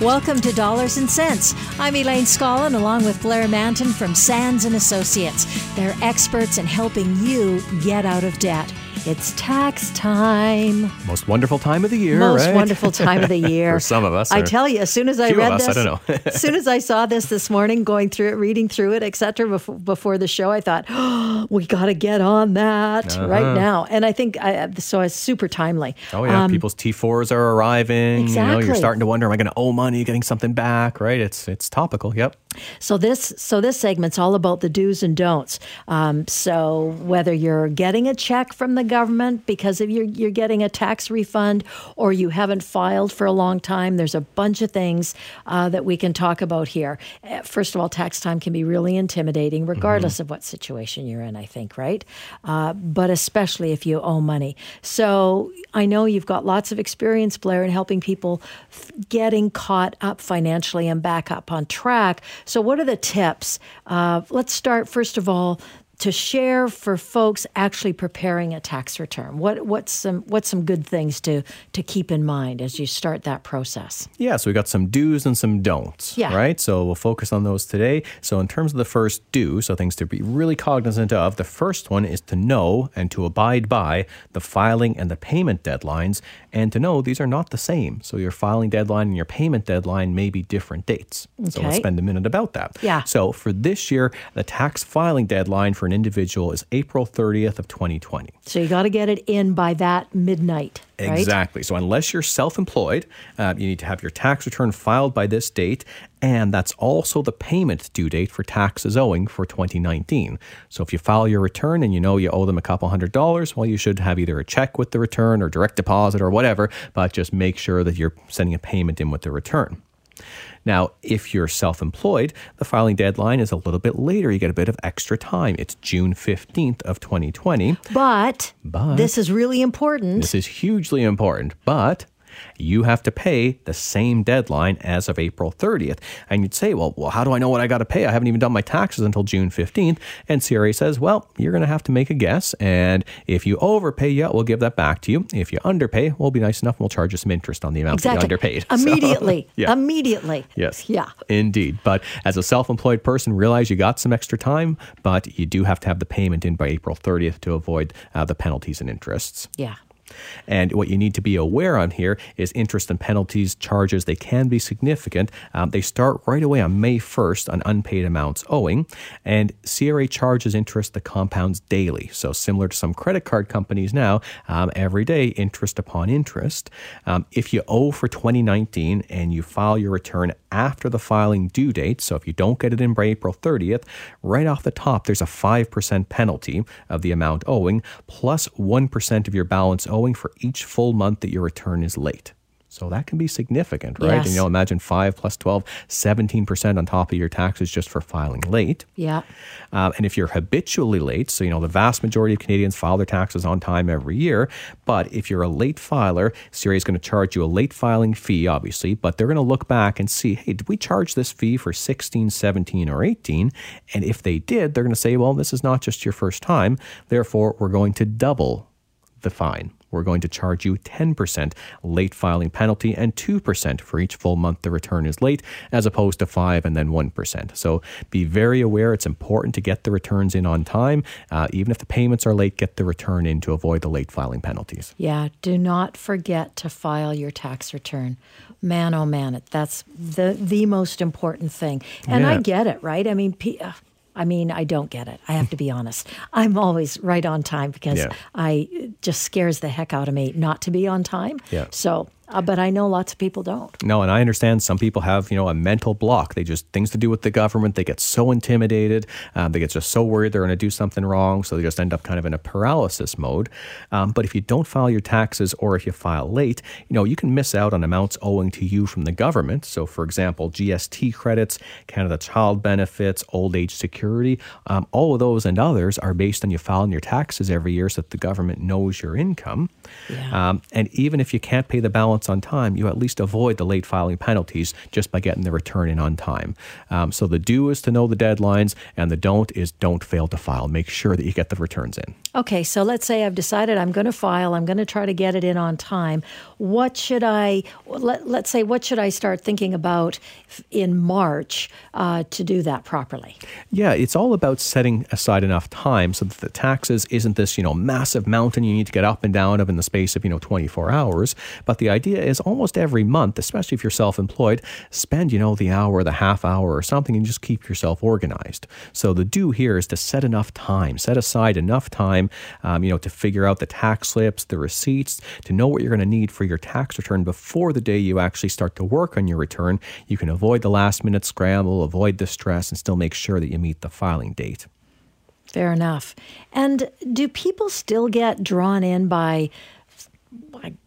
Welcome to Dollars and Cents. I'm Elaine Scollin along with Blair Mantin from Sands and Associates. They're experts in helping you get out of debt. It's tax time. Most wonderful time of the year, Most right? wonderful time of the year. For some of us. I tell you, as soon as I read us, I this, don't know. as soon as I saw this this morning, going through it, reading through it, etc., before, before the show, I thought, oh, we got to get on that right now. And I think I, so. It's super timely. Uh-huh. Oh yeah, people's T4s are arriving. You know, exactly. you're starting to wonder, am I going to owe money, getting something back? Right? It's it's topical. Yep. So this so this segment's all about the do's and don'ts. Um, so whether you're getting a check from the government because of you're you're getting a tax refund or you haven't filed for a long time, there's a bunch of things uh, that we can talk about here. Uh, First of all, tax time can be really intimidating, regardless of what situation you're in. I think, right? Uh, but especially if you owe money. So I know you've got lots of experience, Blair, in helping people f- getting caught up financially and back up on track. So, what are the tips? Uh, let's start first of all to share for folks actually preparing a tax return. What what's some what's some good things to to keep in mind as you start that process? Yeah, so we got some do's and some don'ts, Yeah. right? So we'll focus on those today. So in terms of the first do, so things to be really cognizant of, the first one is to know and to abide by the filing and the payment deadlines and to know these are not the same. So your filing deadline and your payment deadline may be different dates. Okay. So let's spend a minute about that. Yeah. So for this year, the tax filing deadline for an individual is April 30th of 2020. So you got to get it in by that midnight, right? Exactly. So, unless you're self employed, uh, you need to have your tax return filed by this date. And that's also the payment due date for taxes owing for 2019. So, if you file your return and you know you owe them a couple hundred dollars, well, you should have either a check with the return or direct deposit or whatever, but just make sure that you're sending a payment in with the return. Now, if you're self employed, the filing deadline is a little bit later. You get a bit of extra time. It's June 15th of 2020. But, But- this is really important. This is hugely important, but you have to pay the same deadline as of April 30th. And you'd say, well, well how do I know what I got to pay? I haven't even done my taxes until June 15th. And CRA says, well, you're going to have to make a guess. And if you overpay, yeah, we'll give that back to you. If you underpay, we'll be nice enough and we'll charge you some interest on the amount that you exactly. underpaid. So- Immediately. Yeah. Immediately. Yes. Yeah. Indeed. But as a self employed person, realize you got some extra time, but you do have to have the payment in by April 30th to avoid uh, the penalties and interests. Yeah. And what you need to be aware on here is interest and penalties charges. They can be significant. Um, they start right away on May 1st on unpaid amounts owing. And CRA charges interest that compounds daily. So, similar to some credit card companies now, um, every day, interest upon interest. Um, if you owe for 2019 and you file your return after the filing due date, so if you don't get it in by April 30th, right off the top, there's a 5% penalty of the amount owing, plus 1 of your balance owing for each full month that your return is late. So that can be significant, right? And you know, imagine 5 plus 12, 17% on top of your taxes just for filing late. Yeah. Um, and if you're habitually late, so you know the vast majority of Canadians file their taxes on time every year, but if you're a late filer, CRA is going to charge you a late filing fee, obviously, but they're going to look back and see, hey, did we charge this fee for 16, 17, or 18? And if they did, they're going to say, well, this is not just your first time, therefore we're going to double the fine. We're going to charge you 10% late filing penalty and 2% for each full month the return is late, as opposed to 5 and then 1%. So be very aware it's important to get the returns in on time. Uh, even if the payments are late, get the return in to avoid the late filing penalties. Yeah, do not forget to file your tax return. Man, oh man, that's the the most important thing. And I get it, right? I mean, pe- uh, I mean, I don't get it. I have to be honest. I'm always right on time because Yeah. I it just scares the heck out of me not to be on time. Yeah. So Uh, but I know lots of people don't. No, and I understand some people have, you know, a mental block. They just, things to do with the government, they get so intimidated, um, they get just so worried they're going to do something wrong, so they just end up kind of in a paralysis mode. Um, but if you don't file your taxes or if you file late, you know, you can miss out on amounts owing to you from the government. So, for example, GST credits, Canada Child Benefits, Old Age Security, um, all of those and others are based on you filing your taxes every year so that the government knows your income. Yeah. Um, and even if you can't pay the balance on time, you at least avoid the late filing penalties just by getting the return in on time. Um, so the do is to know the deadlines, and the don't is don't fail to file. Make sure that you get the returns in. Okay, so let's say I've decided I'm going to file, I'm going to try to get it in on time. What should I, let, let's say, what should I start thinking about in March uh, to do that properly? Yeah, it's all about setting aside enough time so that the taxes isn't this, you know, massive mountain you need to get up and down of in the space of, you know, 24 hours. But the idea is almost every month, especially if you're self employed, spend, you know, the hour, the half hour or something and just keep yourself organized. So the do here is to set enough time, set aside enough time, um, you know, to figure out the tax slips, the receipts, to know what you're going to need for your tax return before the day you actually start to work on your return. You can avoid the last minute scramble, avoid the stress, and still make sure that you meet the filing date. Fair enough. And do people still get drawn in by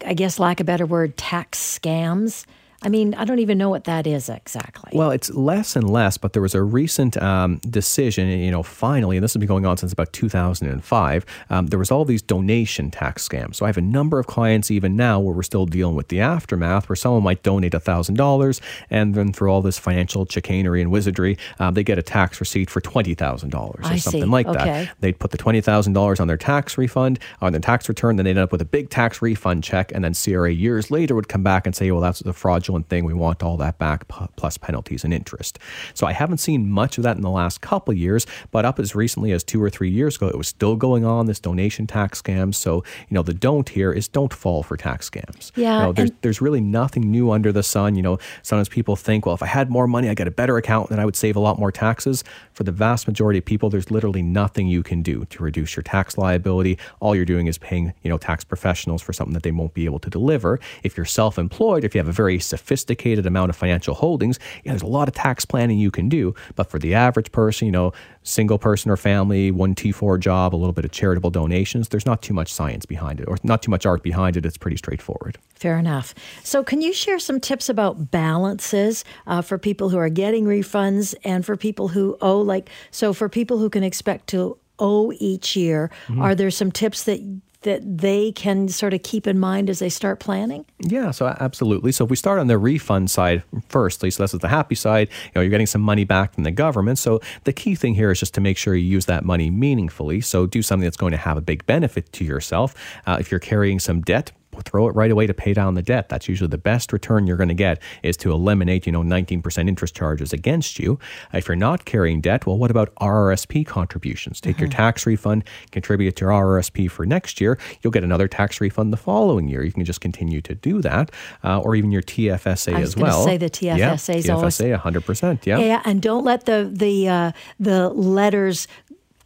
I guess, lack of a better word, tax scams. I mean, I don't even know what that is exactly. Well, it's less and less, but there was a recent um, decision, you know, finally, and this has been going on since about 2005. Um, there was all these donation tax scams. So I have a number of clients even now where we're still dealing with the aftermath, where someone might donate $1,000 and then through all this financial chicanery and wizardry, um, they get a tax receipt for $20,000 or I something see. like okay. that. They'd put the $20,000 on their tax refund, on their tax return, then they'd end up with a big tax refund check, and then CRA years later would come back and say, well, that's the fraudulent thing. We want all that back plus penalties and interest. So I haven't seen much of that in the last couple years, but up as recently as two or three years ago, it was still going on, this donation tax scam. So, you know, the don't here is don't fall for tax scams. Yeah. You know, there's, there's really nothing new under the sun. You know, sometimes people think, well, if I had more money, I get a better account, then I would save a lot more taxes. For the vast majority of people, there's literally nothing you can do to reduce your tax liability. All you're doing is paying, you know, tax professionals for something that they won't be able to deliver. If you're self-employed, if you have a very sophisticated amount of financial holdings, yeah, there's a lot of tax planning you can do. But for the average person, you know, single person or family, one T4 job, a little bit of charitable donations, there's not too much science behind it or not too much art behind it. It's pretty straightforward. Fair enough. So, can you share some tips about balances uh, for people who are getting refunds and for people who owe, like, so for people who can expect to owe each year, mm-hmm. are there some tips that that they can sort of keep in mind as they start planning? Yeah, so absolutely. So if we start on the refund side firstly, so this is the happy side, you know, you're getting some money back from the government. So the key thing here is just to make sure you use that money meaningfully. So do something that's going to have a big benefit to yourself. Uh, if you're carrying some debt, throw it right away to pay down the debt. That's usually the best return you're going to get is to eliminate, you know, 19% interest charges against you. If you're not carrying debt, well, what about RRSP contributions? Take mm-hmm. your tax refund, contribute to your RRSP for next year. You'll get another tax refund the following year. You can just continue to do that, uh, or even your TFSA as well. Say the TFSA yeah, TFSA, always 100%. Yeah, yeah, and don't let the the uh, the letters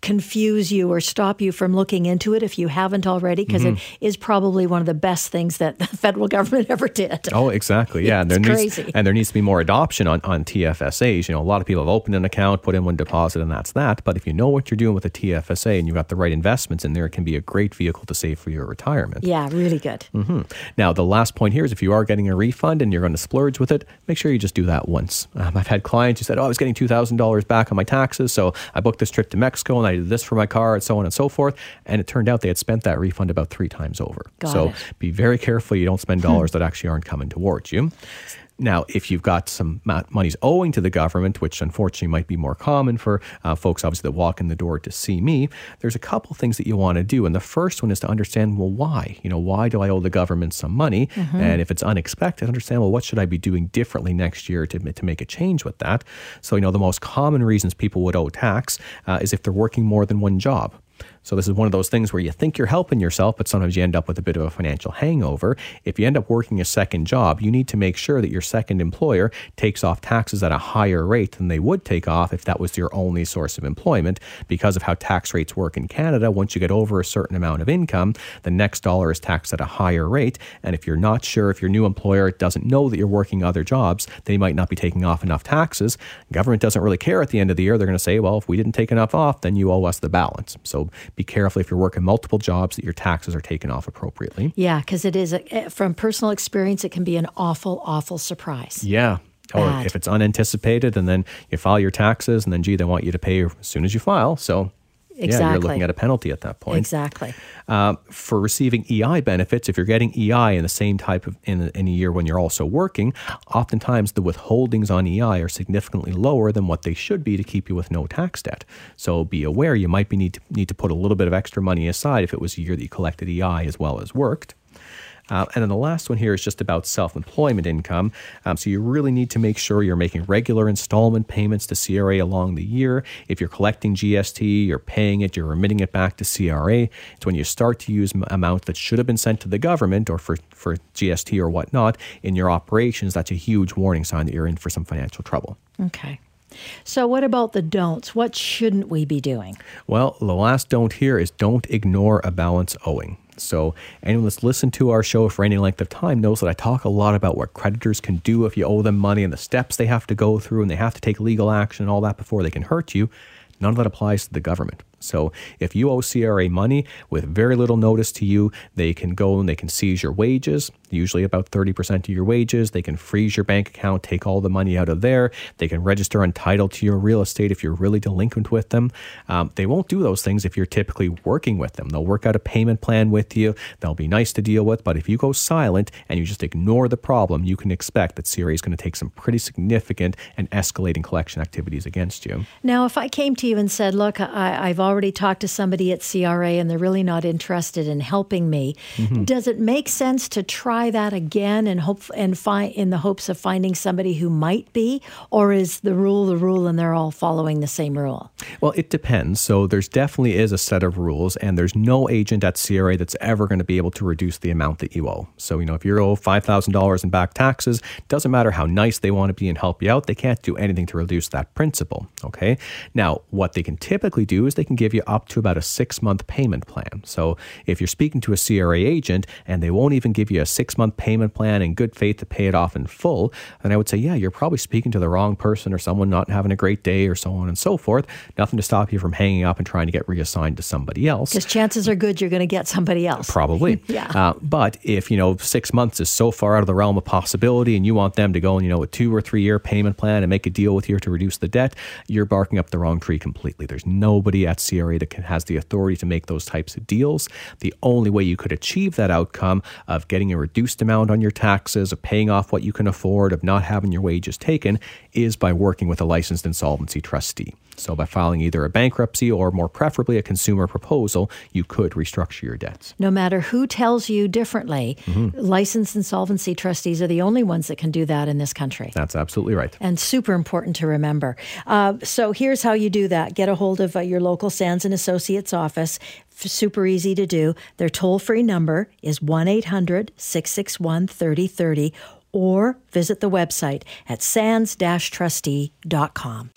confuse you or stop you from looking into it if you haven't already, because mm-hmm. it is probably one of the best things that the federal government ever did. Oh, exactly. Yeah, and there crazy. Needs, and there needs to be more adoption on, on TFSAs. You know, a lot of people have opened an account, put in one deposit, and that's that. But if you know what you're doing with a TFSA and you've got the right investments in there, it can be a great vehicle to save for your retirement. Yeah, really good. Mm-hmm. Now, the last point here is if you are getting a refund and you're going to splurge with it, make sure you just do that once. Um, I've had clients who said, "Oh, I was getting two thousand dollars back on my taxes, so I booked this trip to Mexico and I did this for my car." and so on and so forth. And it turned out they had spent that refund about three times over. Got so it. be very careful you don't spend dollars that actually aren't coming towards you. Now, if you've got some monies owing to the government, which unfortunately might be more common for uh, folks obviously that walk in the door to see me, there's a couple things that you want to do. And the first one is to understand, well, why? You know, why do I owe the government some money? Mm-hmm. And if it's unexpected, understand, well, what should I be doing differently next year to, to make a change with that? So, you know, the most common reasons people would owe tax uh, is if they're working more than one job. So this is one of those things where you think you're helping yourself, but sometimes you end up with a bit of a financial hangover. If you end up working a second job, you need to make sure that your second employer takes off taxes at a higher rate than they would take off if that was your only source of employment. Because of how tax rates work in Canada, once you get over a certain amount of income, the next dollar is taxed at a higher rate. And if you're not sure, if your new employer doesn't know that you're working other jobs, they might not be taking off enough taxes. Government doesn't really care at the end of the year. They're going to say, well, if we didn't take enough off, then you owe us the balance. So be careful if you're working multiple jobs that your taxes are taken off appropriately. Yeah, because it is, a, eh, from personal experience, it can be an awful, awful surprise. Yeah. Or Bad. if it's unanticipated and then you file your taxes and then, gee, they want you to pay as soon as you file. So, yeah, you're looking at a penalty at that point. Exactly. Uh, for receiving EI benefits, if you're getting EI in the same type of in, in a year when you're also working, oftentimes the withholdings on EI are significantly lower than what they should be to keep you with no tax debt. So be aware you might be need to need to put a little bit of extra money aside if it was a year that you collected EI as well as worked. Uh, and then the last one here is just about self employment income. Um, so you really need to make sure you're making regular installment payments to CRA along the year. If you're collecting GST, you're paying it, you're remitting it back to CRA. It's when you start to use amounts that should have been sent to the government or for, for GST or whatnot in your operations, that's a huge warning sign that you're in for some financial trouble. Okay. So, what about the don'ts? What shouldn't we be doing? Well, the last don't here is don't ignore a balance owing. So, anyone that's listened to our show for any length of time knows that I talk a lot about what creditors can do if you owe them money and the steps they have to go through and they have to take legal action and all that before they can hurt you. None of that applies to the government. So, if you owe CRA money with very little notice to you, they can go and they can seize your wages, usually about 30% of your wages. They can freeze your bank account, take all the money out of there. They can register untitled to your real estate if you're really delinquent with them. Um, they won't do those things if you're typically working with them. They'll work out a payment plan with you. They'll be nice to deal with. But if you go silent and you just ignore the problem, you can expect that CRA is going to take some pretty significant and escalating collection activities against you. Now, if I came to you and said, Look, I, I've already talked to somebody at CRA and they're really not interested in helping me, Mm-hmm. does it make sense to try that again and hope and find in the hopes of finding somebody who might be? Or is the rule the rule and they're all following the same rule? Well, it depends. So there's definitely is a set of rules, and there's no agent at CRA that's ever going to be able to reduce the amount that you owe. So you know, if you owe five thousand dollars in back taxes, doesn't matter how nice they want to be and help you out, they can't do anything to reduce that principal. Okay. Now, what they can typically do is they can give you up to about a six month payment plan. So if you're speaking to a CRA agent and they won't even give you a six month payment plan in good faith to pay it off in full, then I would say, yeah, you're probably speaking to the wrong person or someone not having a great day or so on and so forth. Nothing to stop you from hanging up and trying to get reassigned to somebody else. Because chances are good you're going to get somebody else. Probably. Yeah. Uh, but if, you know, six months is so far out of the realm of possibility and you want them to go and, you know, a two or three year payment plan and make a deal with you to reduce the debt, you're barking up the wrong tree completely. There's nobody at CRA that can, has the authority to make those types of deals. The only way you could achieve that outcome of getting a reduced amount on your taxes, of paying off what you can afford, of not having your wages taken, is by working with a licensed insolvency trustee. So, by filing either a bankruptcy or more preferably a consumer proposal, you could restructure your debts. No matter who tells you differently, Mm-hmm. licensed insolvency trustees are the only ones that can do that in this country. That's absolutely right. and super important to remember. Uh, so here's how you do that: get a hold of uh, your local Sands and Associates office. Super easy to do. Their toll free number is 1 800 661 3030 or visit the website at sands trustee.com.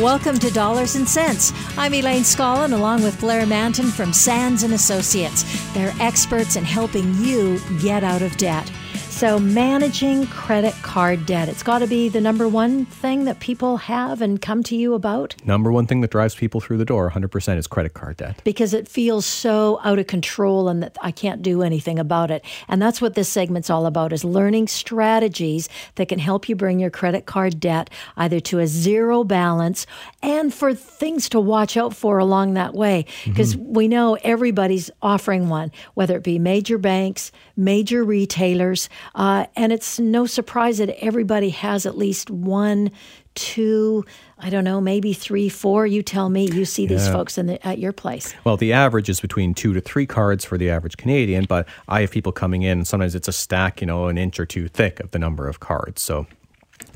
Welcome to Dollars and Cents. I'm Elaine Scollin along with Blair Mantin from Sands and Associates. They're experts in helping you get out of debt. So, managing credit card debt, it's got to be the number one thing that people have and come to you about Number one thing that drives people through the door 100% is credit card debt. because it feels so out of control and that I can't do anything about it. And that's what this segment's all about is learning strategies that can help you bring your credit card debt either to a zero balance and for things to watch out for along that way mm-hmm. because we know everybody's offering one whether it be major banks, major retailers, uh, and it's no surprise that everybody has at least one two, I don't know, maybe three, four. You tell me. You see these Yeah. folks in the, at your place. Well, the average is between two to three cards for the average Canadian, but I have people coming in, and sometimes it's a stack, you know, an inch or two thick of the number of cards. So,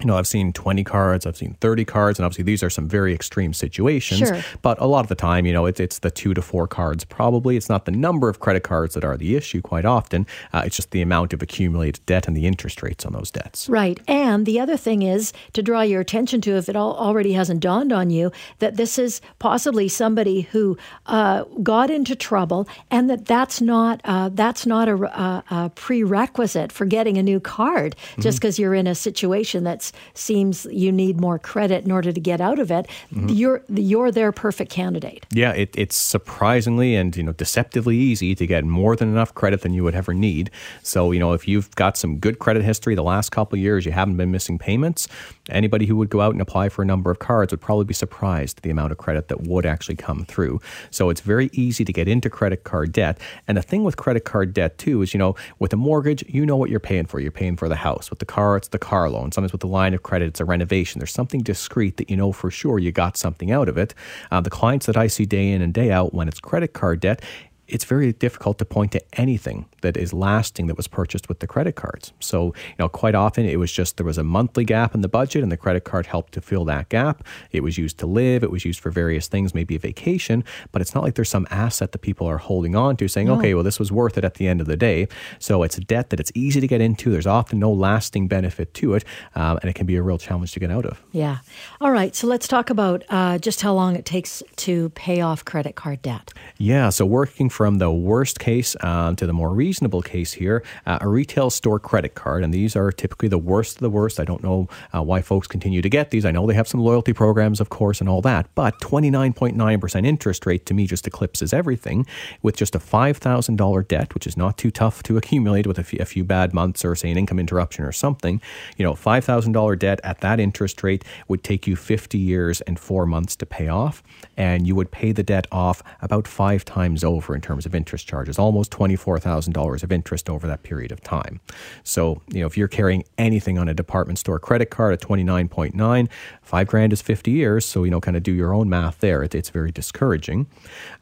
you know, I've seen 20 cards, I've seen 30 cards, and obviously these are some very extreme situations. Sure. But a lot of the time, you know, it's, it's the two to four cards probably. It's not the number of credit cards that are the issue quite often. Uh, it's just the amount of accumulated debt and the interest rates on those debts. Right. And the other thing is to draw your attention to, if it all already hasn't dawned on you, that this is possibly somebody who uh, got into trouble, and that that's not uh, that's not a, a, a prerequisite for getting a new card. Just because you're in a situation that seems you need more credit in order to get out of it, mm-hmm. you're you're their perfect candidate. Yeah, it, it's surprisingly and you know deceptively easy to get more than enough credit than you would ever need. So you know if you've got some good credit history the last couple of years, you haven't been missing payments. Anybody who would go out and apply for a number of cards would probably be surprised at the amount of credit that would actually come through. So it's very easy to get into credit card debt. And the thing with credit card debt too is you know with a mortgage, you know what you're paying for. You're paying for the house. With the car, it's the car loan. Sometimes with the line of credit, it's a renovation. There's something discrete that you know for sure you got something out of it. Uh, the clients that I see day in and day out when it's credit card debt, it's very difficult to point to anything that is lasting that was purchased with the credit cards. So, you know, quite often it was just there was a monthly gap in the budget and the credit card helped to fill that gap. It was used to live, it was used for various things, maybe a vacation, but it's not like there's some asset that people are holding on to saying, okay, well, this was worth it at the end of the day. So it's a debt that it's easy to get into. There's often no lasting benefit to it, um, and it can be a real challenge to get out of. Yeah. All right. So let's talk about uh, just how long it takes to pay off credit card debt. Yeah, so working from the worst case um, to the more reasonable case here, uh, a retail store credit card, and these are typically the worst of the worst. I don't know uh, why folks continue to get these. I know they have some loyalty programs, of course, and all that, but 29.9% interest rate to me just eclipses everything. With just a $5,000 debt, which is not too tough to accumulate with a few, few bad months or, say, an income interruption or something, you know, $5,000 debt at that interest rate would take you 50 years and four months to pay off, and you would pay the debt off about five times over in terms of interest charges, almost $24,000 of interest over that period of time. So, you know, if you're carrying anything on a department store credit card at 29.9, five grand is 50 years. So, you know, kind of do your own math there. It, it's very discouraging.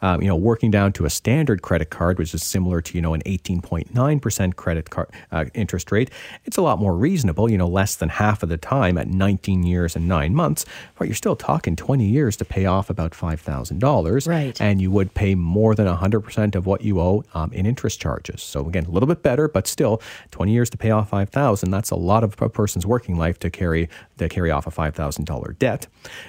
Um, you know, working down to a standard credit card, which is similar to, you know, an 18.9% credit card uh, interest rate, it's a lot more reasonable, you know, less than half of the time at 19 years and nine months, but you're still talking 20 years to pay off about $5,000. Right. And you would pay more than 100% of what you owe um, in interest charges. So again, a little bit better, but still 20 years to pay off 5,000. That's a lot of a person's working life to carry to carry off a $5,000 debt.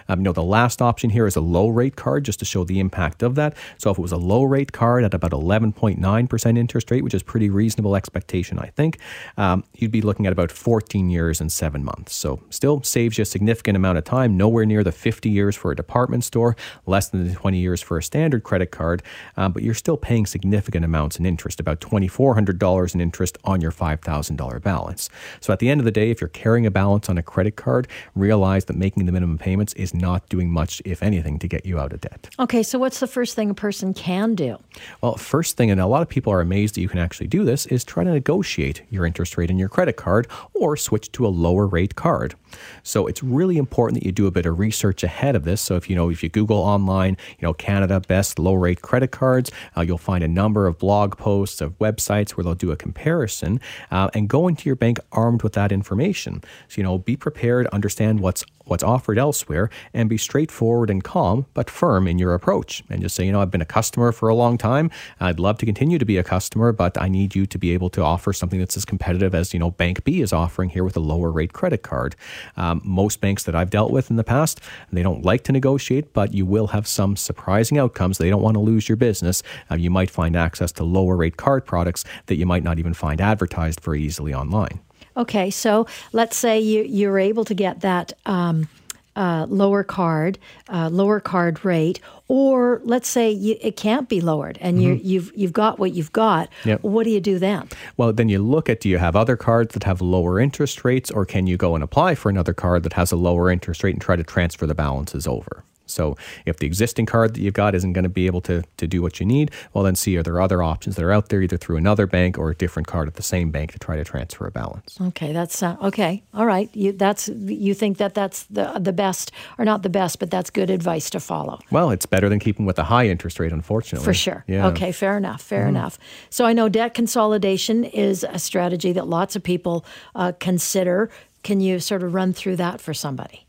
Um, you know, the last option here is a low rate card just to show the impact of that. So if it was a low rate card at about 11.9% interest rate, which is pretty reasonable expectation, I think, um, you'd be looking at about 14 years and seven months. So still saves you a significant amount of time, nowhere near the 50 years for a department store, less than the 20 years for a standard credit card, um, but you're still paying significant amounts in interest, about $2,400 in interest on your $5,000 balance. So at the end of the day, if you're carrying a balance on a credit card, realize that making the minimum payments is not doing much, if anything, to get you out of debt. Okay. So what's the first thing a person can do? Well, first thing, and a lot of people are amazed that you can actually do this, is try to negotiate your interest rate in your credit card or switch to a lower rate card. So it's really important that you do a bit of research ahead of this. So if you know, if you Google online, you know, Canada best low rate credit cards, uh, you'll find a number of blog posts of websites where they'll do a comparison uh, and go into your bank armed with that information. So you know, be prepared, understand what's what's offered elsewhere and be straightforward and calm but firm in your approach. And just say you know i've been a customer for a long time. I'd love to continue to be a customer but i need you to be able to offer something that's as competitive as you know bank b is offering here with a lower rate credit card. Um, most banks that i've dealt with in the past they don't like to negotiate but you will have some surprising outcomes. They don't want to lose your business. Uh, you might find access to lower rate card products that you might not even find advertised very easily online Okay, so let's say you you're able to get that um, uh, lower card, uh, lower card rate, or let's say you, it can't be lowered, and you you've you've got what you've got. Yep. What do you do then? Well, then you look at do you have other cards that have lower interest rates, or can you go and apply for another card that has a lower interest rate and try to transfer the balances over? So if the existing card that you've got isn't going to be able to, to do what you need, well, then see are there other options that are out there, either through another bank or a different card at the same bank to try to transfer a balance. Okay, that's uh, okay. All right, you that's you think that that's the the best, or not the best, but that's good advice to follow. Well, it's better than keeping with a high interest rate, unfortunately. For sure. Yeah. Okay, fair enough. Fair mm-hmm. enough. So I know debt consolidation is a strategy that lots of people uh, consider. Can you sort of run through that for somebody?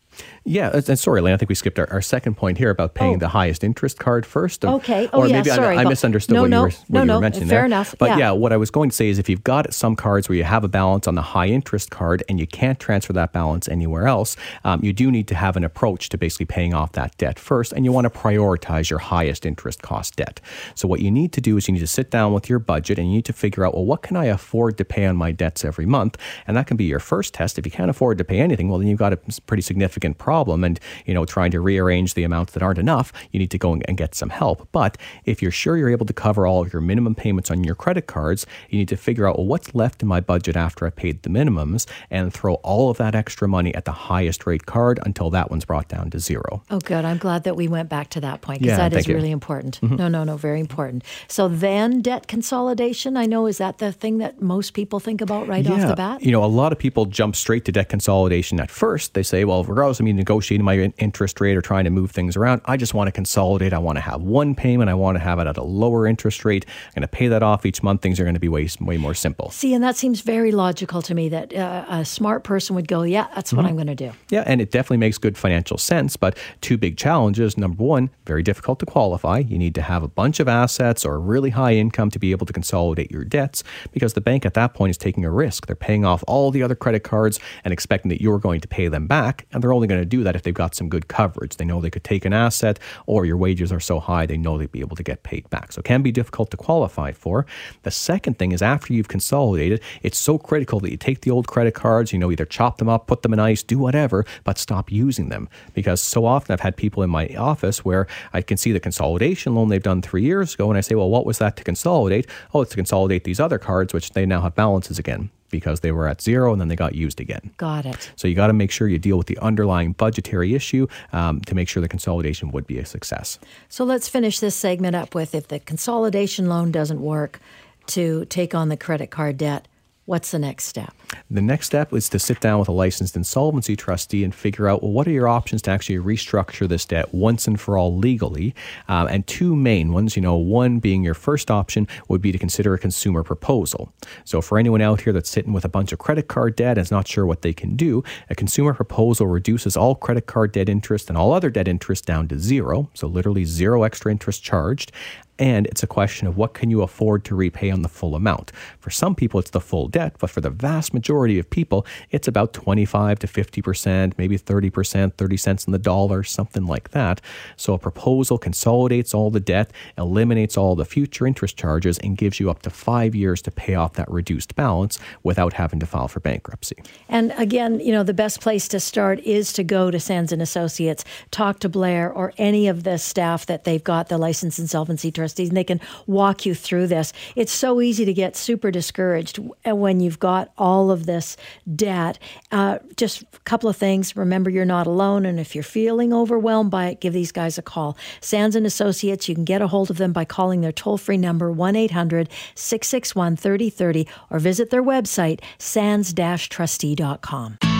Yeah, and sorry, Lane, I think we skipped our, our second point here about paying oh. the highest interest card first. okay. Oh, or yeah, maybe sorry. I, I misunderstood no, what, no, you were, what no, you no, were mentioning fair there. enough. But yeah. yeah, what I was going to say is if you've got some cards where you have a balance on the high interest card and you can't transfer that balance anywhere else, um, you do need to have an approach to basically paying off that debt first, and you want to prioritize your highest interest cost debt. So what you need to do is you need to sit down with your budget and you need to figure out, well, what can I afford to pay on my debts every month? And that can be your first test. If you can't afford to pay anything, well, then you've got a pretty significant problem. And, you know, trying to rearrange rearrange the amounts that aren't enough, you need to go and get some help. But if you're sure you're able to cover all of your minimum payments on your credit cards, you need to figure out well, what's left in my budget after I paid the minimums and throw all of that extra money at the highest rate card until that one's brought down to zero. Oh, good. I'm glad that we went back to that point because yeah, that is you. really important. Mm-hmm. No, no, no, very important. So then debt consolidation, I know, is that the thing that most people think about right yeah. off the bat? You know, a lot of people jump straight to debt consolidation at first. They say, well, regardless of me negotiating my interest rate or trying to move things around. I just want to consolidate. I want to have one payment. I want to have it at a lower interest rate. I'm going to pay that off each month. Things are going to be way, way more simple. See, and that seems very logical to me that uh, a smart person would go, yeah, that's what mm-hmm. I'm going to do. Yeah, and it definitely makes good financial sense. But two big challenges. Number one, very difficult to qualify. You need to have a bunch of assets or a really high income to be able to consolidate your debts because the bank at that point is taking a risk. They're paying off all the other credit cards and expecting that you're going to pay them back. And they're only going to do that if they've got some good coverage. They know they could take an asset, or your wages are so high they know they'd be able to get paid back. So it can be difficult to qualify for. The second thing is after you've consolidated, it's so critical that you take the old credit cards, you know, either chop them up, put them in ice, do whatever, but stop using them. Because so often I've had people in my office where I can see the consolidation loan they've done three years ago, and I say, well, what was that to consolidate? Oh, it's to consolidate these other cards, which they now have balances again because they were at zero and then they got used again. Got it. So you got to make sure you deal with the underlying budgetary issue um, to make sure the consolidation would be a success. So let's finish this segment up with if the consolidation loan doesn't work to take on the credit card debt, What's the next step? The next step is to sit down with a licensed insolvency trustee and figure out well, what are your options to actually restructure this debt once and for all legally. Um, and two main ones, you know, one being your first option would be to consider a consumer proposal. So for anyone out here that's sitting with a bunch of credit card debt and is not sure what they can do, a consumer proposal reduces all credit card debt interest and all other debt interest down to zero. So literally zero extra interest charged and it's a question of what can you afford to repay on the full amount. For some people, it's the full debt, but for the vast majority of people, it's about 25 to 50%, maybe 30%, 30 cents on the dollar, something like that. So a proposal consolidates all the debt, eliminates all the future interest charges, and gives you up to five years to pay off that reduced balance without having to file for bankruptcy. And again, you know, the best place to start is to go to Sands and Associates, talk to Blair or any of the staff that they've got the license insolvency and they can walk you through this. It's so easy to get super discouraged when you've got all of this debt. Uh, just a couple of things. Remember, you're not alone, and if you're feeling overwhelmed by it, give these guys a call. Sands and Associates. You can get a hold of them by calling their toll-free number one 661 3030 or visit their website sands-trustee.com.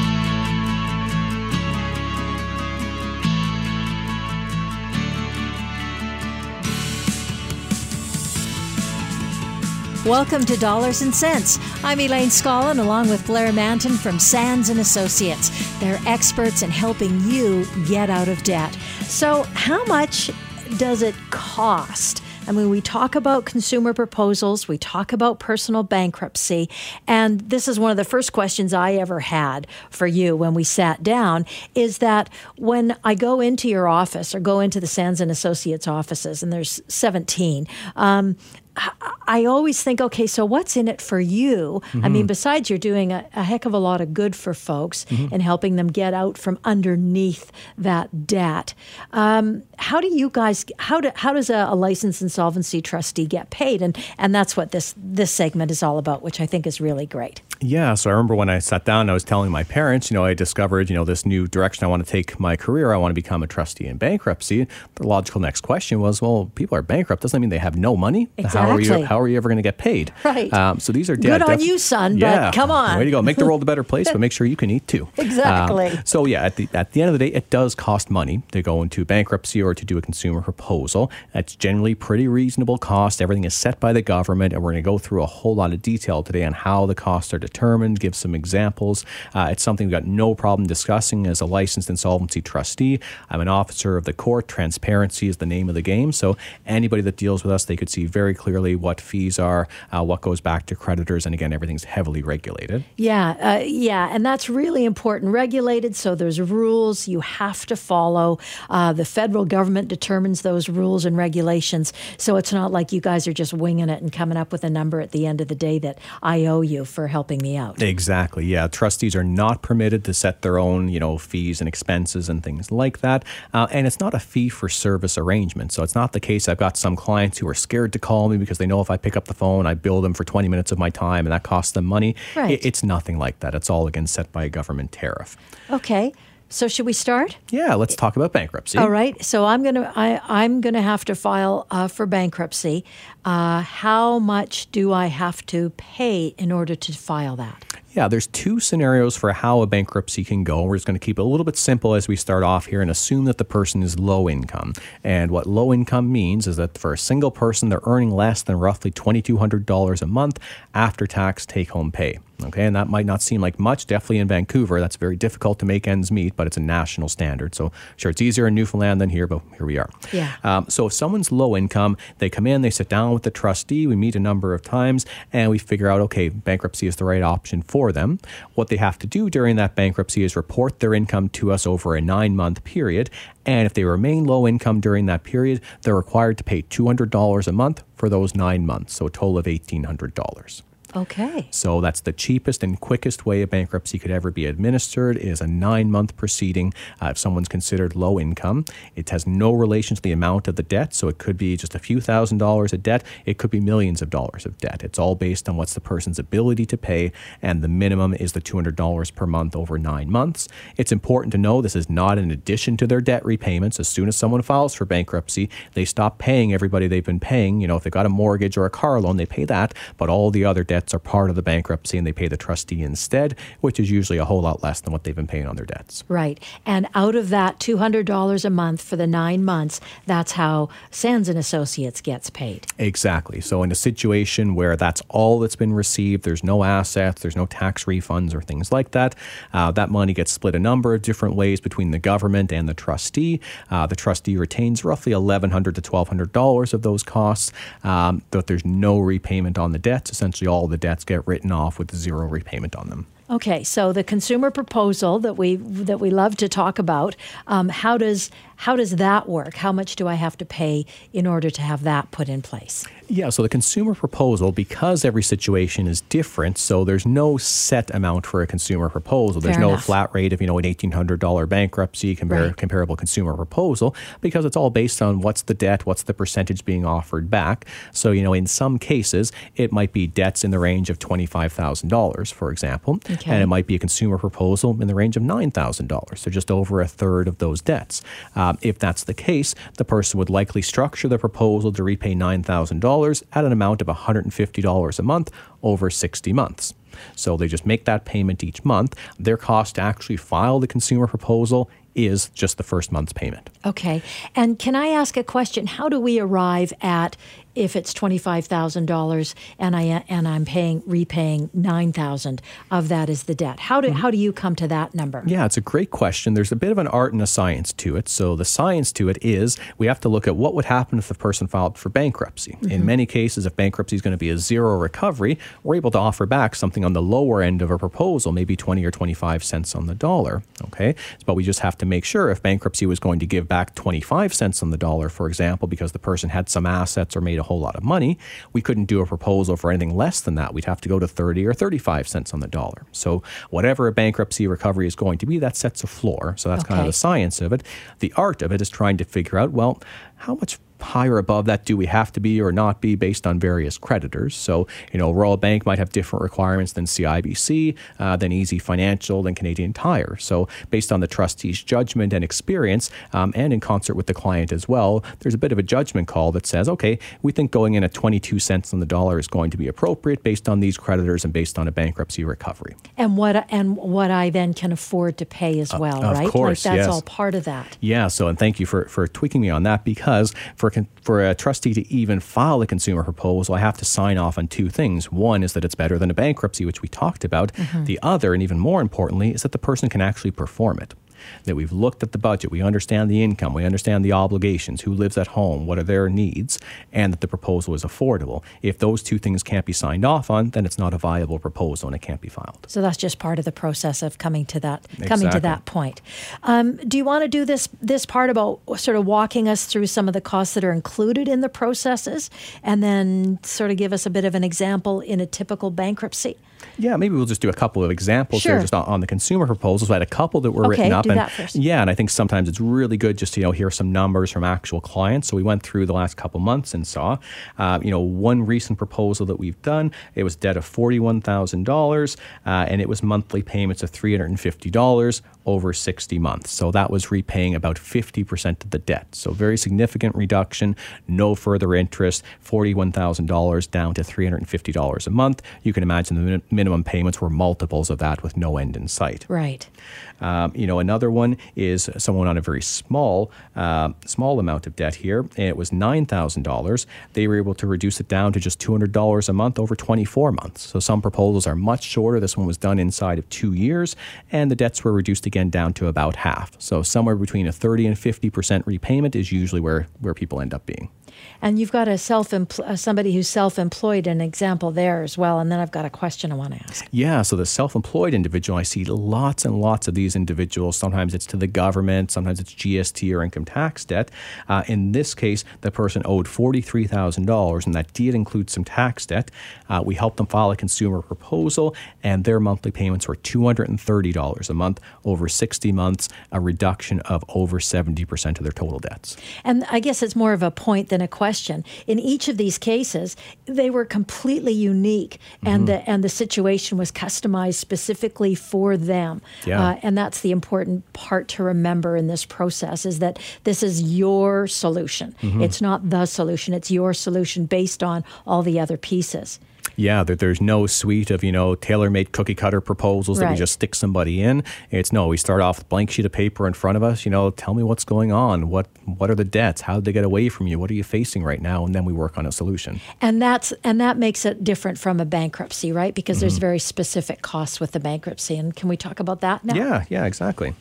Welcome to Dollars and Cents. I'm Elaine Scollin along with Blair Mantin from Sands and Associates. They're experts in helping you get out of debt. So, how much does it cost? I mean, we talk about consumer proposals, we talk about personal bankruptcy, and this is one of the first questions I ever had for you when we sat down is that when I go into your office or go into the Sands and Associates offices, and there's 17, um, I always think, okay, so what's in it for you? Mm-hmm. I mean, besides you're doing a, a, heck of a lot of good for folks mm-hmm. and helping them get out from underneath that debt. Um, how do you guys? How do how does a, a licensed insolvency trustee get paid? And and that's what this this segment is all about, which I think is really great. Yeah, so I remember when I sat down, I was telling my parents, you know, I discovered, you know, this new direction I want to take my career. I want to become a trustee in bankruptcy. The logical next question was, well, people are bankrupt. Doesn't that mean they have no money? Exactly. How are you? How are you ever going to get paid? Right. Um, so these are good on you, son. Yeah, come on. Way to go. Make the world a better place, but make sure you can eat too. Exactly. Um, so yeah, at the at the end of the day, it does cost money to go into bankruptcy or to do a consumer proposal. That's generally pretty reasonable cost. Everything is set by the government, and we're going to go through a whole lot of detail today on how the costs are determined. Give some examples. Uh, it's something we've got no problem discussing as a licensed insolvency trustee. I'm an officer of the court. Transparency is the name of the game. So anybody that deals with us, they could see very clearly what fees are, uh, what goes back to creditors, and again, everything's heavily regulated. Yeah, uh, yeah, and that's really important. Regulated, so there's rules you have to follow. Uh, the federal government determines those rules and regulations, so it's not like you guys are just winging it and coming up with a number at the end of the day that I owe you for helping me out. Exactly. Yeah, trustees are not permitted to set their own, you know, fees and expenses and things like that. Uh, and it's not a fee for service arrangement. So it's not the case. I've got some clients who are scared to call me because they know if I pick up the phone, I bill them for 20 minutes of my time and that costs them money. Right. It, it's nothing like that. It's all again set by a government tariff. Okay. So should we start? Yeah, let's talk about bankruptcy. All right. So I'm gonna I, I'm gonna have to file uh, for bankruptcy. Uh, how much do I have to pay in order to file that? Yeah, there's two scenarios for how a bankruptcy can go. We're just going to keep it a little bit simple as we start off here and assume that the person is low income. And what low income means is that for a single person, they're earning less than roughly $2,200 a month after tax take home pay. Okay, and that might not seem like much. Definitely in Vancouver, that's very difficult to make ends meet, but it's a national standard. So, sure, it's easier in Newfoundland than here, but here we are. Yeah. Um, so, if someone's low income, they come in, they sit down with the trustee, we meet a number of times, and we figure out, okay, bankruptcy is the right option for them. What they have to do during that bankruptcy is report their income to us over a nine month period. And if they remain low income during that period, they're required to pay $200 a month for those nine months, so a total of $1,800. Okay. So that's the cheapest and quickest way a bankruptcy could ever be administered is a nine-month proceeding uh, if someone's considered low income. It has no relation to the amount of the debt, so it could be just a few thousand dollars of debt. It could be millions of dollars of debt. It's all based on what's the person's ability to pay, and the minimum is the $200 per month over nine months. It's important to know this is not in addition to their debt repayments. As soon as someone files for bankruptcy, they stop paying everybody they've been paying. You know, if they've got a mortgage or a car loan, they pay that, but all the other debts debts are part of the bankruptcy and they pay the trustee instead, which is usually a whole lot less than what they've been paying on their debts. Right. And out of that $200 a month for the nine months, that's how Sands and Associates gets paid. Exactly. So in a situation where that's all that's been received, there's no assets, there's no tax refunds or things like that, uh, that money gets split a number of different ways between the government and the trustee. Uh, the trustee retains roughly 1,100 to $1,200 of those costs, um, but there's no repayment on the debts. Essentially, all the debts get written off with zero repayment on them. Okay, so the consumer proposal that we that we love to talk about, um, how does how does that work? How much do I have to pay in order to have that put in place? Yeah, so the consumer proposal, because every situation is different, so there's no set amount for a consumer proposal. There's Fair no enough. flat rate of, you know, an $1,800 bankruptcy compar- Right. comparable consumer proposal because it's all based on what's the debt, what's the percentage being offered back. So, you know, in some cases, it might be debts in the range of $25,000, for example, Okay. and it might be a consumer proposal in the range of $9,000, so just over a third of those debts. Um, if that's the case, the person would likely structure the proposal to repay $9,000 at an amount of $150 a month over 60 months. So they just make that payment each month. Their cost to actually file the consumer proposal is just the first month's payment. Okay. And can I ask a question? How do we arrive at if it's twenty-five thousand dollars and I and I'm paying repaying nine thousand of that is the debt? How do mm-hmm. how do you come to that number? Yeah, it's a great question. There's a bit of an art and a science to it. So the science to it is we have to look at what would happen if the person filed for bankruptcy. In mm-hmm. many cases, if bankruptcy is going to be a zero recovery, we're able to offer back something on the lower end of a proposal, maybe 20 or 25 cents on the dollar. Okay, but we just have to make sure if bankruptcy was going to give back 25 cents on the dollar, for example, because the person had some assets or made a whole lot of money, we couldn't do a proposal for anything less than that. We'd have to go to 30 or 35 cents on the dollar. So whatever a bankruptcy recovery is going to be, that sets a floor. So that's okay. kind of the science of it. The art of it is trying to figure out, well, how much higher above that do we have to be or not be based on various creditors? So, you know, Royal Bank might have different requirements than CIBC, uh, than Easy Financial, than Canadian Tire. So, based on the trustee's judgment and experience, um, and in concert with the client as well, there's a bit of a judgment call that says, okay, we think going in at 22 cents on the dollar is going to be appropriate based on these creditors and based on a bankruptcy recovery. And what and what I then can afford to pay as well, uh, right? Of course, like that's yes. all part of that. Yeah. So, and thank you for for tweaking me on that because for for a trustee to even file a consumer proposal, I have to sign off on two things. One is that it's better than a bankruptcy, which we talked about. Mm-hmm. The other, and even more importantly, is that the person can actually perform it that we've looked at the budget, we understand the income, we understand the obligations, who lives at home, what are their needs, and that the proposal is affordable. If those two things can't be signed off on, then it's not a viable proposal and it can't be filed. So that's just part of the process of coming to that exactly. coming to that point. Um, do you want to do this this part about sort of walking us through some of the costs that are included in the processes, and then sort of give us a bit of an example in a typical bankruptcy? Yeah, maybe we'll just do a couple of examples sure. here just on, on, the consumer proposals. I had a couple that were okay, written up. And. Yeah, and I think sometimes it's really good just to you know hear some numbers from actual clients. So we went through the last couple months and saw, uh, you know, one recent proposal that we've done. It was debt of forty-one thousand uh, dollars, and it was monthly payments of three hundred and fifty dollars over 60 months. So that was repaying about 50% of the debt. So very significant reduction, no further interest, $41,000 down to $350 a month. You can imagine the min- minimum payments were multiples of that with no end in sight. Right. Um, you know, another one is someone on a very small, uh, small amount of debt here, it was nine thousand dollars. They were able to reduce it down to just two hundred dollars a month over twenty-four months. So some proposals are much shorter. This one was done inside of two years, and the debts were reduced again down to about half. So somewhere between a thirty and fifty percent repayment is usually where where people end up being. And you've got a self uh, somebody who's self-employed, an example there as well. And then I've got a question I want to ask. Yeah, so the self-employed individual, I see lots and lots of these individuals. Sometimes it's to the government, sometimes it's GST or income tax debt. Uh, in this case, the person owed forty-three thousand dollars, and that did include some tax debt. Uh, we helped them file a consumer proposal, and their monthly payments were two hundred and thirty dollars a month over sixty months, a reduction of over seventy percent of their total debts. And I guess it's more of a point than a question. In each of these cases, they were completely unique, and mm-hmm. the and the situation was customized specifically for them. Yeah. Uh, and that's the important part to remember in this process is that this is your solution. Mm-hmm. It's not the solution. It's your solution based on all the other pieces. Yeah, that there's no suite of, you know, tailor made cookie cutter proposals right. that we just stick somebody in. It's no, we start off with a blank sheet of paper in front of us, you know, tell me what's going on. What what are the debts? How did they get away from you? What are you facing right now? And then we work on a solution. And that's and that makes it different from a bankruptcy, right? Because mm-hmm. there's very specific costs with the bankruptcy. And can we talk about that now? Yeah, yeah, exactly.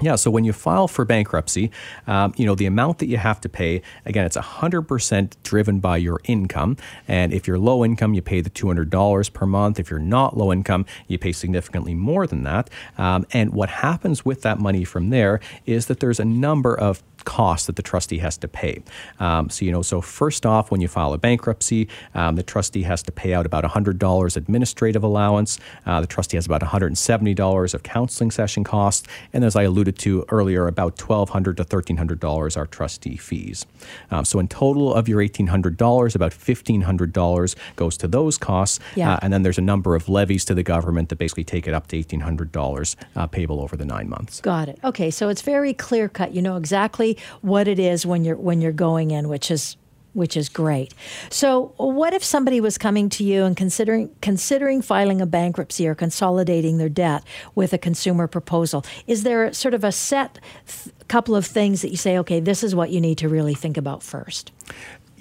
Yeah, so when you file for bankruptcy, um, you know, the amount that you have to pay, again, it's 100% driven by your income. And if you're low income, you pay the $200 per month. If you're not low income, you pay significantly more than that. Um, and what happens with that money from there is that there's a number of cost that the trustee has to pay. Um, so, you know, so first off, when you file a bankruptcy, um, the trustee has to pay out about $100 administrative allowance. Uh, the trustee has about $170 of counseling session costs. And as I alluded to earlier, about $1,200 to $1,300 are trustee fees. Um, so, in total of your $1,800, about $1,500 goes to those costs. Yeah. Uh, and then there's a number of levies to the government that basically take it up to $1,800 uh, payable over the nine months. Got it. Okay. So it's very clear cut. You know exactly what it is when you're when you're going in, which is which is great. So, what if somebody was coming to you and considering considering filing a bankruptcy or consolidating their debt with a consumer proposal? Is there sort of a set th- couple of things that you say, okay, this is what you need to really think about first?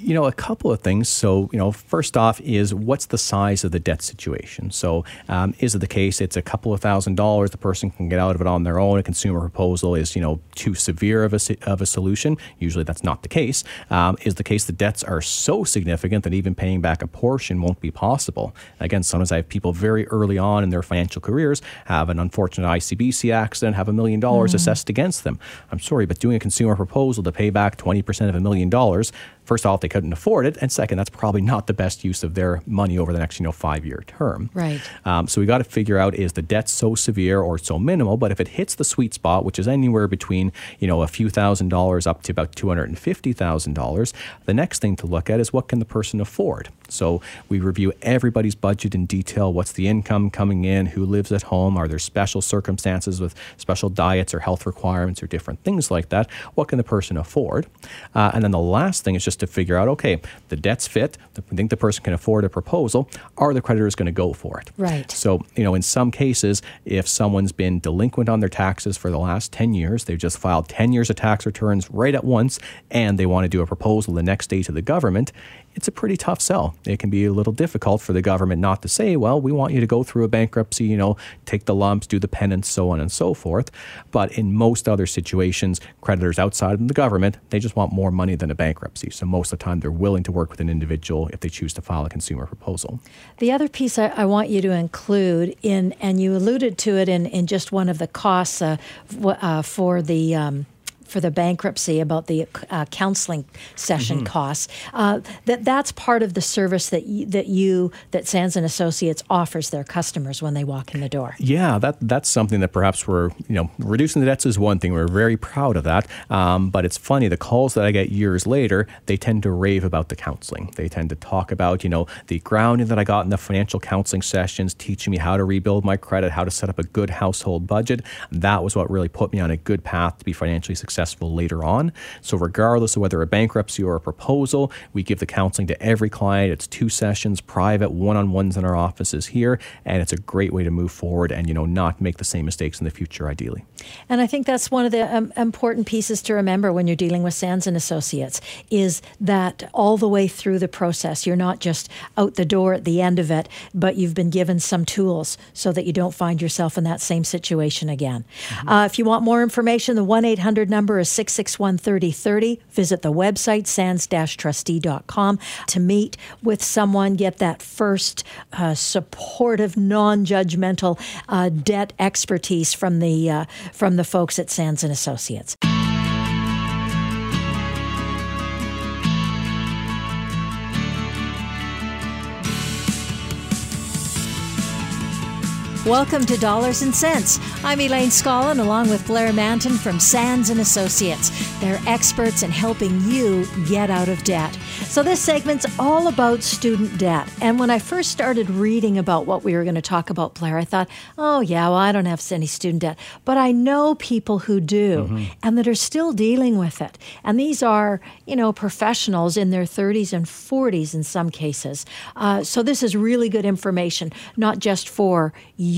You know, a couple of things. So, you know, first off is what's the size of the debt situation? So, um, is it the case it's a couple of thousand dollars, the person can get out of it on their own? A consumer proposal is, you know, too severe of a, of a solution. Usually that's not the case. Um, is the case the debts are so significant that even paying back a portion won't be possible? Again, sometimes I have people very early on in their financial careers have an unfortunate ICBC accident, have a million dollars mm. assessed against them. I'm sorry, but doing a consumer proposal to pay back 20% of a million dollars, first off, they couldn't afford it, and second, that's probably not the best use of their money over the next you know five year term. Right. Um, so we got to figure out is the debt so severe or so minimal? But if it hits the sweet spot, which is anywhere between you know a few thousand dollars up to about two hundred and fifty thousand dollars, the next thing to look at is what can the person afford. So we review everybody's budget in detail. What's the income coming in? Who lives at home? Are there special circumstances with special diets or health requirements or different things like that? What can the person afford? Uh, and then the last thing is just to figure out okay, the debt's fit. We think the person can afford a proposal. Are the creditors going to go for it? Right. So, you know, in some cases, if someone's been delinquent on their taxes for the last 10 years, they've just filed 10 years of tax returns right at once, and they want to do a proposal the next day to the government, it's a pretty tough sell. It can be a little difficult for the government not to say, well, we want you to go through a bankruptcy, you know, take the lumps, do the penance, so on and so forth. But in most other situations, creditors outside of the government, they just want more money than a bankruptcy. So most of the time, they're willing to work with an individual if they choose to file a consumer proposal. The other piece I, I want you to include in, and you alluded to it in, in just one of the costs uh, uh, for the um, for the bankruptcy about the uh, counseling session mm-hmm. costs. Uh, that that's part of the service that you, that you that Sands and Associates offers their customers when they walk in the door. Yeah, that that's something that perhaps we're you know reducing the debts is one thing. We're very proud of that. Um, but it's funny the calls that I get years later, they tend to rave about the counseling. They tend to talk about you know the grounding that I got in the financial counseling sessions, teaching me how to rebuild my credit, how to set up a good household budget. That was what really put me on a good path to be financially successful successful later on. So, regardless of whether a bankruptcy or a proposal, we give the counseling to every client. It's two sessions, private, one on ones in our offices here, and it's a great way to move forward and you know not make the same mistakes in the future, ideally. And I think that's one of the um, important pieces to remember when you're dealing with Sands and Associates is that all the way through the process, you're not just out the door at the end of it, but you've been given some tools so that you don't find yourself in that same situation again. Mm-hmm. Uh, if you want more information, the 1 800 number number is 661 3030. Visit the website, sands-trustee.com, to meet with someone, get that first uh, supportive, non-judgmental uh, debt expertise from the, uh, from the folks at Sands & Associates. Welcome to Dollars and Cents. I'm Elaine Scollin along with Blair Mantin from Sands and Associates. They're experts in helping you get out of debt. So this segment's all about student debt. And when I first started reading about what we were going to talk about, Blair, I thought, "Oh yeah, well I don't have any student debt, but I know people who do mm-hmm. and that are still dealing with it. And these are, you know, professionals in their 30s and 40s in some cases. Uh, so this is really good information, not just for you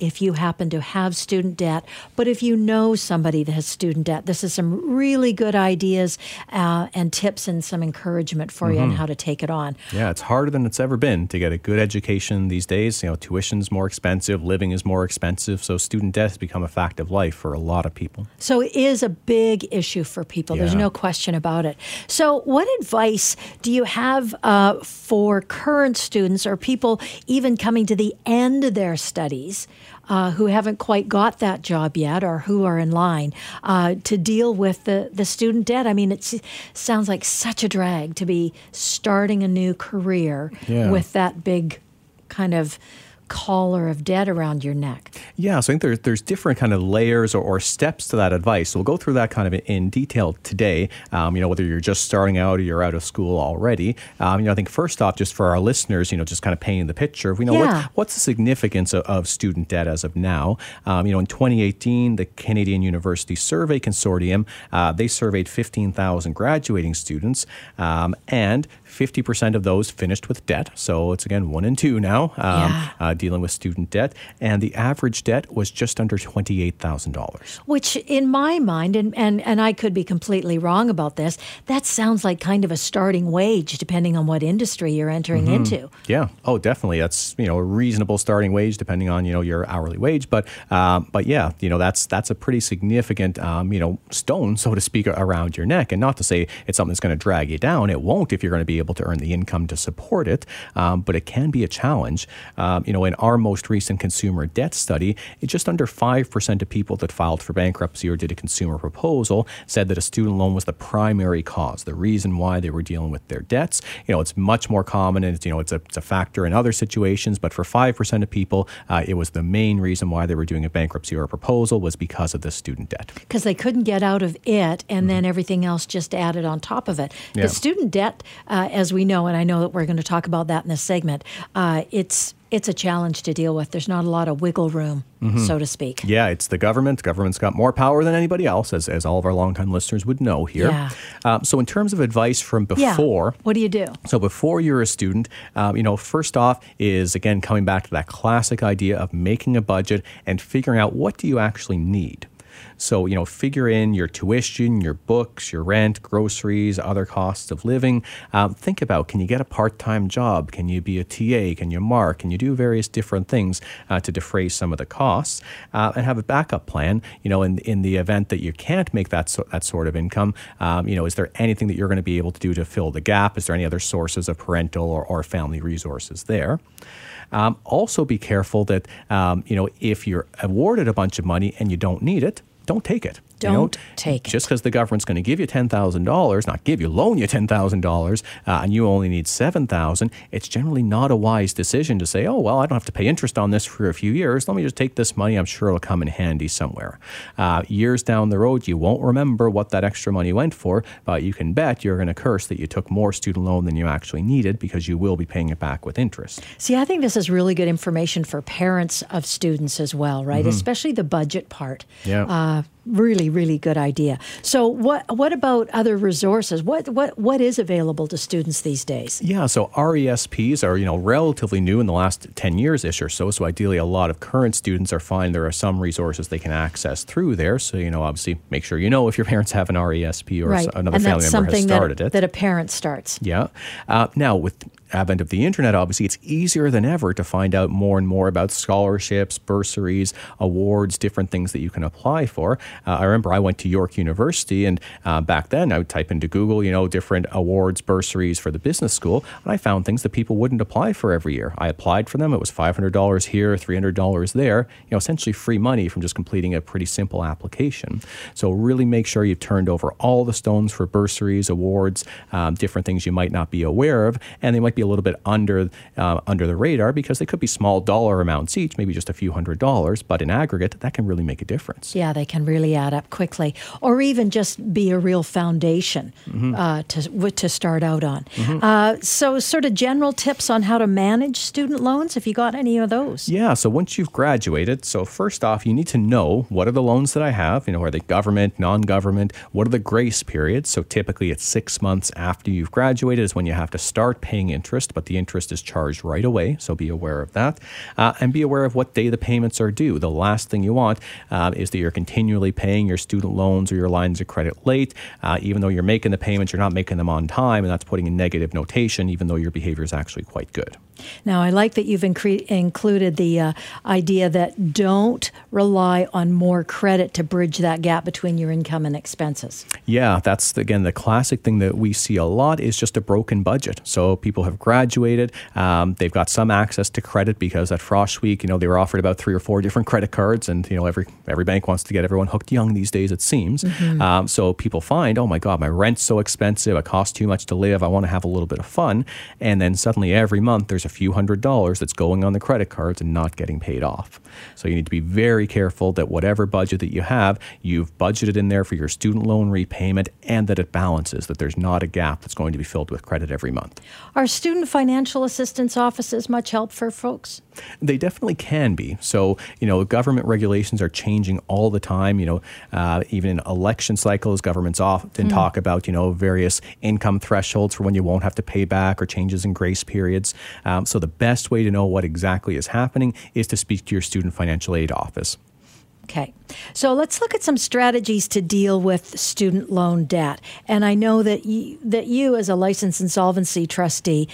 if you happen to have student debt, but if you know somebody that has student debt, this is some really good ideas uh, and tips and some encouragement for mm-hmm. you on how to take it on. Yeah, it's harder than it's ever been to get a good education these days. You know, tuition's more expensive, living is more expensive, so student debt has become a fact of life for a lot of people. So it is a big issue for people. Yeah. There's no question about it. So, what advice do you have uh, for current students or people even coming to the end of their studies? Studies uh, who haven't quite got that job yet or who are in line uh, to deal with the, the student debt. I mean, it sounds like such a drag to be starting a new career yeah. with that big kind of collar of debt around your neck. Yeah, so I think there's there's different kind of layers or, or steps to that advice. So we'll go through that kind of in detail today. Um, you know, whether you're just starting out or you're out of school already. Um, you know, I think first off, just for our listeners, you know, just kind of painting the picture. We know yeah. what, what's the significance of, of, student debt as of now. Um, you know, in 2018, the Canadian University Survey Consortium uh, they surveyed 15,000 graduating students, um, and 50% of those finished with debt. So it's again one in two now um, yeah. uh, dealing with student debt. And the average debt was just under $28,000. Which, in my mind, and, and, and I could be completely wrong about this, that sounds like kind of a starting wage depending on what industry you're entering mm-hmm. into. Yeah. Oh, definitely. That's, you know, a reasonable starting wage depending on, you know, your hourly wage. But, um, but yeah, you know, that's, that's a pretty significant, um, you know, stone, so to speak, around your neck. And not to say it's something that's going to drag you down. It won't if you're going to be be able to earn the income to support it, um, but it can be a challenge. Um, you know, in our most recent consumer debt study, just under 5% of people that filed for bankruptcy or did a consumer proposal said that a student loan was the primary cause, the reason why they were dealing with their debts. You know, it's much more common and it's, you know, it's a, it's a factor in other situations, but for 5% of people, uh, it was the main reason why they were doing a bankruptcy or a proposal was because of the student debt. Because they couldn't get out of it and mm-hmm. then everything else just added on top of it. Yeah. The student debt, uh, as we know, and I know that we're going to talk about that in this segment, uh, it's it's a challenge to deal with. There's not a lot of wiggle room, mm-hmm. so to speak. Yeah, it's the government. The government's got more power than anybody else, as, as all of our longtime listeners would know here. Yeah. Um, so, in terms of advice from before, yeah. what do you do? So, before you're a student, um, you know, first off is again coming back to that classic idea of making a budget and figuring out what do you actually need. So, you know, figure in your tuition, your books, your rent, groceries, other costs of living. Um, think about can you get a part time job? Can you be a TA? Can you mark? Can you do various different things uh, to defray some of the costs uh, and have a backup plan? You know, in, in the event that you can't make that, so, that sort of income, um, you know, is there anything that you're going to be able to do to fill the gap? Is there any other sources of parental or, or family resources there? Um, also, be careful that um, you know if you're awarded a bunch of money and you don't need it, don't take it. Don't you know, take it. Just because the government's going to give you $10,000, not give you, loan you $10,000, uh, and you only need 7000 it's generally not a wise decision to say, oh, well, I don't have to pay interest on this for a few years. Let me just take this money. I'm sure it'll come in handy somewhere. Uh, years down the road, you won't remember what that extra money went for, but you can bet you're going to curse that you took more student loan than you actually needed because you will be paying it back with interest. See, I think this is really good information for parents of students as well, right? Mm-hmm. Especially the budget part. Yeah. Uh, really, really good idea. So, what what about other resources? What what what is available to students these days? Yeah, so RESPs are you know relatively new in the last ten years ish or so. So, ideally, a lot of current students are fine. there are some resources they can access through there. So, you know, obviously, make sure you know if your parents have an RESP or right. another and family member has started that, it. That a parent starts. Yeah. Uh, now, with advent of the internet, obviously, it's easier than ever to find out more and more about scholarships, bursaries, awards, different things that you can apply for. Uh, I remember I went to York University, and uh, back then I would type into Google, you know, different awards, bursaries for the business school, and I found things that people wouldn't apply for every year. I applied for them. It was $500 here, $300 there, you know, essentially free money from just completing a pretty simple application. So really make sure you've turned over all the stones for bursaries, awards, um, different things you might not be aware of, and they might be a little bit under uh, under the radar because they could be small dollar amounts each, maybe just a few hundred dollars, but in aggregate, that can really make a difference. Yeah, they can really add up quickly, or even just be a real foundation mm-hmm. uh, to to start out on. Mm-hmm. Uh, so, sort of general tips on how to manage student loans, if you got any of those. Yeah. So once you've graduated, so first off, you need to know what are the loans that I have. You know, are they government, non-government? What are the grace periods? So typically, it's six months after you've graduated is when you have to start paying interest interest, but the interest is charged right away. So be aware of that. Uh, and be aware of what day the payments are due. The last thing you want uh, is that you're continually paying your student loans or your lines of credit late. Uh, even though you're making the payments, you're not making them on time, and that's putting a negative notation, even though your behavior is actually quite good. Now, I like that you've incre- included the uh, idea that don't rely on more credit to bridge that gap between your income and expenses. Yeah, that's again the classic thing that we see a lot is just a broken budget. So people have graduated. Um, they've got some access to credit because at Frosh Week, you know, they were offered about three or four different credit cards, and you know, every every bank wants to get everyone hooked young these days. It seems. Mm-hmm. Um, so people find, oh my God, my rent's so expensive. It costs too much to live. I want to have a little bit of fun, and then suddenly every month there's a few hundred dollars that's going on the credit cards and not getting paid off. So you need to be very careful that whatever budget that you have, you've budgeted in there for your student loan repayment and that it balances, that there's not a gap that's going to be filled with credit every month. Are student financial assistance offices much help for folks? They definitely can be. So, you know, government regulations are changing all the time. You know, uh, even in election cycles, governments often mm. talk about, you know, various income thresholds for when you won't have to pay back or changes in grace periods. Um, so, the best way to know what exactly is happening is to speak to your student financial aid office. Okay. So let's look at some strategies to deal with student loan debt. And I know that you, that you as a licensed insolvency trustee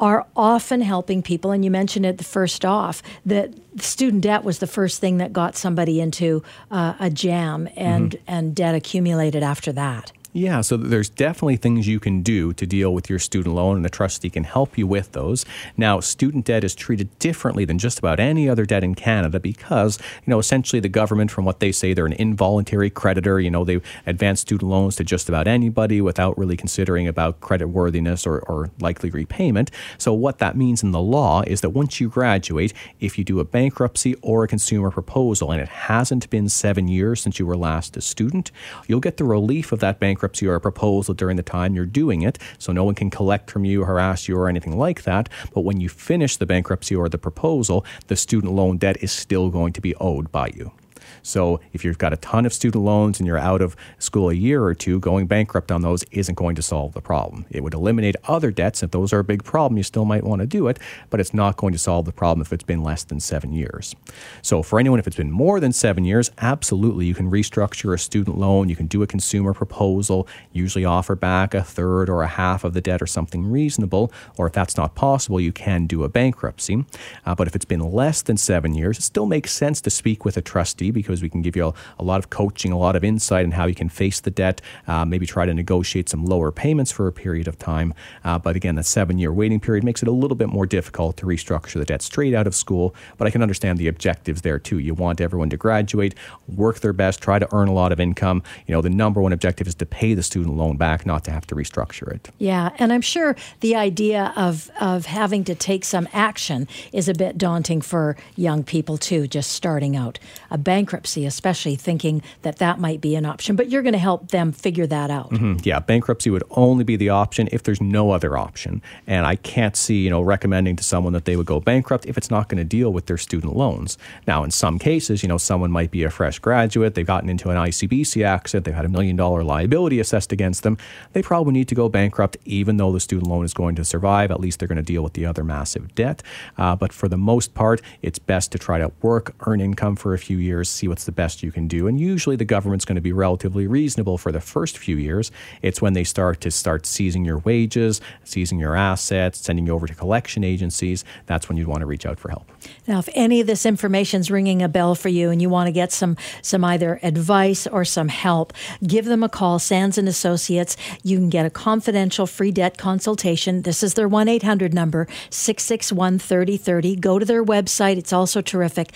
are often helping people. And you mentioned it the first off that student debt was the first thing that got somebody into uh, a jam and, mm-hmm. and debt accumulated after that. Yeah, so there's definitely things you can do to deal with your student loan, and the trustee can help you with those. Now, student debt is treated differently than just about any other debt in Canada because, you know, essentially the government, from what they say, they're an involuntary creditor. You know, they advance student loans to just about anybody without really considering about credit worthiness or, or likely repayment. So, what that means in the law is that once you graduate, if you do a bankruptcy or a consumer proposal and it hasn't been seven years since you were last a student, you'll get the relief of that bankruptcy or a proposal during the time you're doing it. So, no one can collect from you, harass you, or anything like that. But when you finish the bankruptcy or the proposal, the student loan debt is still going to be owed by you. So if you've got a ton of student loans and you're out of school a year or two, going bankrupt on those isn't going to solve the problem. It would eliminate other debts. If those are a big problem, you still might want to do it, but it's not going to solve the problem if it's been less than seven years. So for anyone, if it's been more than seven years, absolutely, you can restructure a student loan. You can do a consumer proposal, usually offer back a third or a half of the debt or something reasonable. Or if that's not possible, you can do a bankruptcy. Uh, but if it's been less than seven years, it still makes sense to speak with a trustee because we can give you a, a, lot of coaching, a lot of insight on how you can face the debt, uh, maybe try to negotiate some lower payments for a period of time. Uh, but again, the seven year waiting period makes it a little bit more difficult to restructure the debt straight out of school. But I can understand the objectives there too. You want everyone to graduate, work their best, try to earn a lot of income. You know, the number one objective is to pay the student loan back, not to have to restructure it. Yeah, and I'm sure the idea of of having to take some action is a bit daunting for young people too, just starting out. A bankruptcy bankruptcy, especially thinking that that might be an option. But you're going to help them figure that out. Mm-hmm. Yeah, bankruptcy would only be the option if there's no other option. And I can't see, you know, recommending to someone that they would go bankrupt if it's not going to deal with their student loans. Now, in some cases, you know, someone might be a fresh graduate, they've gotten into an ICBC accident, they've had a million dollar liability assessed against them. They probably need to go bankrupt, even though the student loan is going to survive. At least they're going to deal with the other massive debt. Uh, but for the most part, it's best to try to work, earn income for a few years, see what's the best you can do. And usually the government's going to be relatively reasonable for the first few years. It's when they start to start seizing your wages, seizing your assets, sending you over to collection agencies. That's when you'd want to reach out for help. Now, if any of this information is ringing a bell for you and you want to get some some either advice or some help, give them a call. Sands and Associates. You can get a confidential free debt consultation. This is their one eight hundred number six six one thirty thirty. Go to their website. It's also terrific.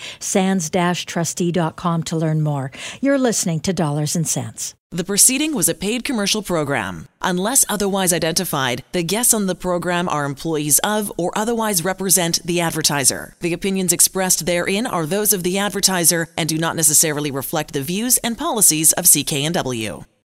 To learn more. You're listening to Dollars and Cents. The proceeding was a paid commercial program. Unless otherwise identified, the guests on the program are employees of or otherwise represent the advertiser. The opinions expressed therein are those of the advertiser and do not necessarily reflect the views and policies of CKNW.